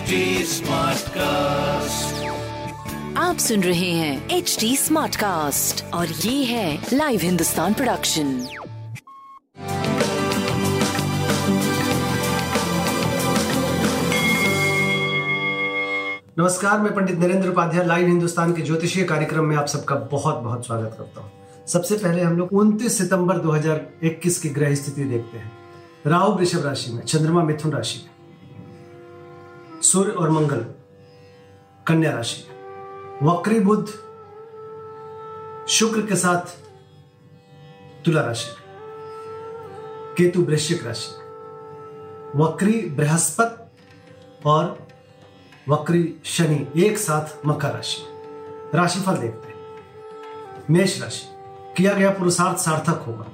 HD Smartcast. आप सुन रहे हैं एच डी स्मार्ट कास्ट और ये है लाइव हिंदुस्तान प्रोडक्शन नमस्कार मैं पंडित नरेंद्र उपाध्याय लाइव हिंदुस्तान के ज्योतिषीय कार्यक्रम में आप सबका बहुत बहुत स्वागत करता हूँ। सबसे पहले हम लोग 29 सितंबर 2021 की ग्रह स्थिति देखते हैं। राहु वृषभ राशि में चंद्रमा मिथुन राशि में। सूर्य और मंगल, कन्या राशि। वक्री बुद्ध शुक्र के साथ तुला राशि। केतु वृश्चिक राशि। वक्री बृहस्पति और वक्री शनि एक साथ मकर राशि। राशिफल देखते हैं। मेष राशि। किया गया पुरुषार्थ सार्थक होगा।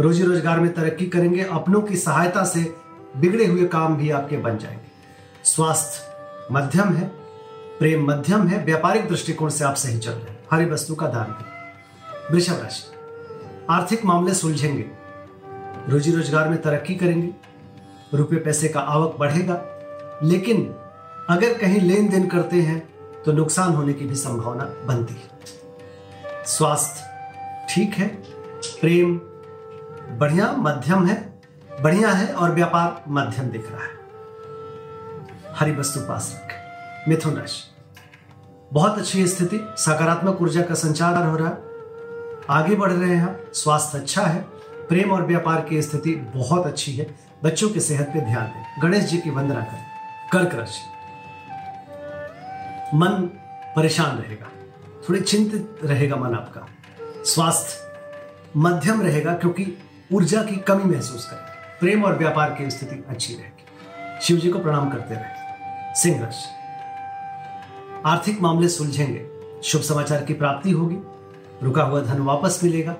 रोजी रोज़गार में तरक्की करेंगे। अपनों की सहायता से बिगड़े हुए काम भी आपके बन जाएँगे। स्वास्थ्य मध्यम है, प्रेम मध्यम है, व्यापारिक दृष्टिकोण से आप सही चल रहे हैं। हरी वस्तु का दान करें। वृषभ राशि। आर्थिक मामले सुलझेंगे। रोजी रोज़गार में तरक्की करेंगे। रुपये पैसे का आवक बढ़ेगा। लेकिन अगर कहीं लेन देन करते हैं तो नुकसान होने की भी संभावना बनती है। स्वास्थ्य ठीक है, प्रेम बढ़िया, मध्यम है, बढ़िया है और व्यापार मध्यम दिख रहा है। हरी वस्तु पास रखें। मिथुन राशि बहुत अच्छी स्थिति, सकारात्मक ऊर्जा का संचार हो रहा। है आगे बढ़ रहे हैं स्वास्थ्य अच्छा है, प्रेम और व्यापार की स्थिति बहुत अच्छी है, बच्चों की सेहत पे ध्यान दें। गणेश जी की वंदना करें। कर्क राशि, मन परेशान रहेगा, थोड़ी चिंतित रहेगा मन आपका। स्वास्थ्य मध्यम रहेगा क्योंकि ऊर्जा की कमी महसूस करेंगे। प्रेम और व्यापार की स्थिति अच्छी रहेगी। शिव जी को प्रणाम करते रहे। सिंह राशि आर्थिक मामले सुलझेंगे, शुभ समाचार की प्राप्ति होगी, रुका हुआ धन वापस मिलेगा,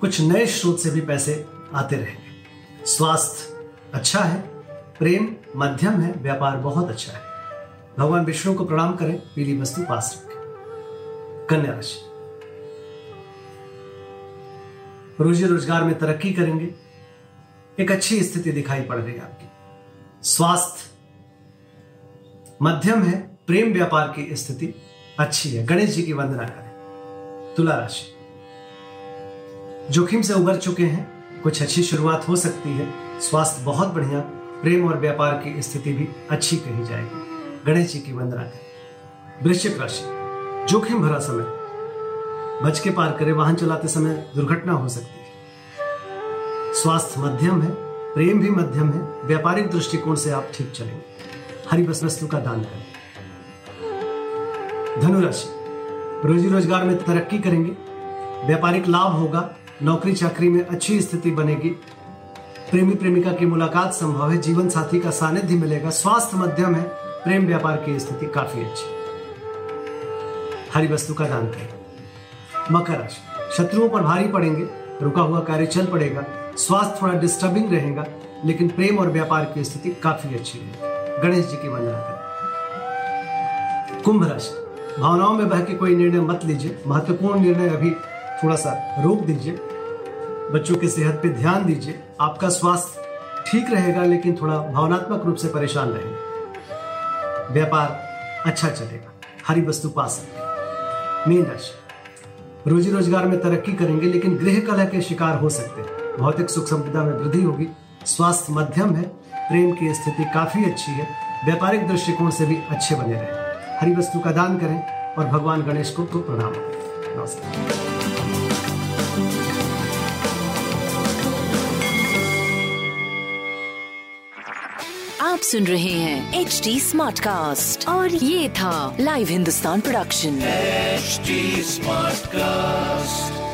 कुछ नए स्रोत से भी पैसे आते रहेंगे। स्वास्थ्य अच्छा है, प्रेम मध्यम है, व्यापार बहुत अच्छा है। भगवान विष्णु को प्रणाम करें, पीली वस्तु पास रखें। कन्या राशि। रोजी रोज़गार में तरक्की करेंगे, एक अच्छी स्थिति दिखाई पड़ रही है आपकी। स्वास्थ्य मध्यम है, प्रेम व्यापार की स्थिति अच्छी है। गणेश जी की वंदना करें। तुला राशि। जोखिम से उबर चुके हैं, कुछ अच्छी शुरुआत हो सकती है। स्वास्थ्य बहुत बढ़िया, प्रेम और व्यापार की स्थिति भी अच्छी कही जाएगी। गणेश जी की वंदना करें। वृश्चिक राशि। जोखिम भरा समय। बच के पार करें, वाहन चलाते समय दुर्घटना हो सकती है। स्वास्थ्य मध्यम है, प्रेम भी मध्यम है। व्यापारिक दृष्टिकोण से आप ठीक चलेंगे। हरी बस वस्तु का दान करें धनु राशि रोजी रोज़गार में तरक्की करेंगे। व्यापारिक लाभ होगा, नौकरी चाकरी में अच्छी स्थिति बनेगी। प्रेमी प्रेमिका की मुलाकात संभव है, जीवन साथी का सानिध्य मिलेगा, स्वास्थ्य मध्यम है, प्रेम व्यापार की स्थिति काफ़ी अच्छी हरी वस्तु का दान करें। मकर राशि, शत्रुओं पर भारी पड़ेंगे, रुका हुआ कार्य चल पड़ेगा, स्वास्थ्य थोड़ा डिस्टर्बिंग रहेगा, लेकिन प्रेम और व्यापार की स्थिति काफ़ी अच्छी रहेगी गणेश जी की वंदना करें कुंभ राशि। भावनाओं में बह के कोई निर्णय मत लीजिए। महत्वपूर्ण निर्णय अभी थोड़ा सा रोक दीजिए। बच्चों की सेहत पे ध्यान दीजिए। आपका स्वास्थ्य ठीक रहेगा, लेकिन थोड़ा भावनात्मक रूप से परेशान रहेंगे। व्यापार अच्छा चलेगा। हरी वस्तु पा सकते मीन राशि। रोजी रोज़गार में तरक्की करेंगे, लेकिन गृह कलह के शिकार हो सकते हैं। भौतिक सुख संपदा में वृद्धि होगी। स्वास्थ्य मध्यम है। प्रेम की स्थिति काफ़ी अच्छी है। व्यापारिक दृष्टिकोण से भी अच्छे बने रहे। हरी वस्तु का दान करें और भगवान गणेश को तो प्रणाम। करें नमस्कार। आप सुन रहे हैं एच डी स्मार्ट कास्ट और ये था live Hindustan production smart Smartcast.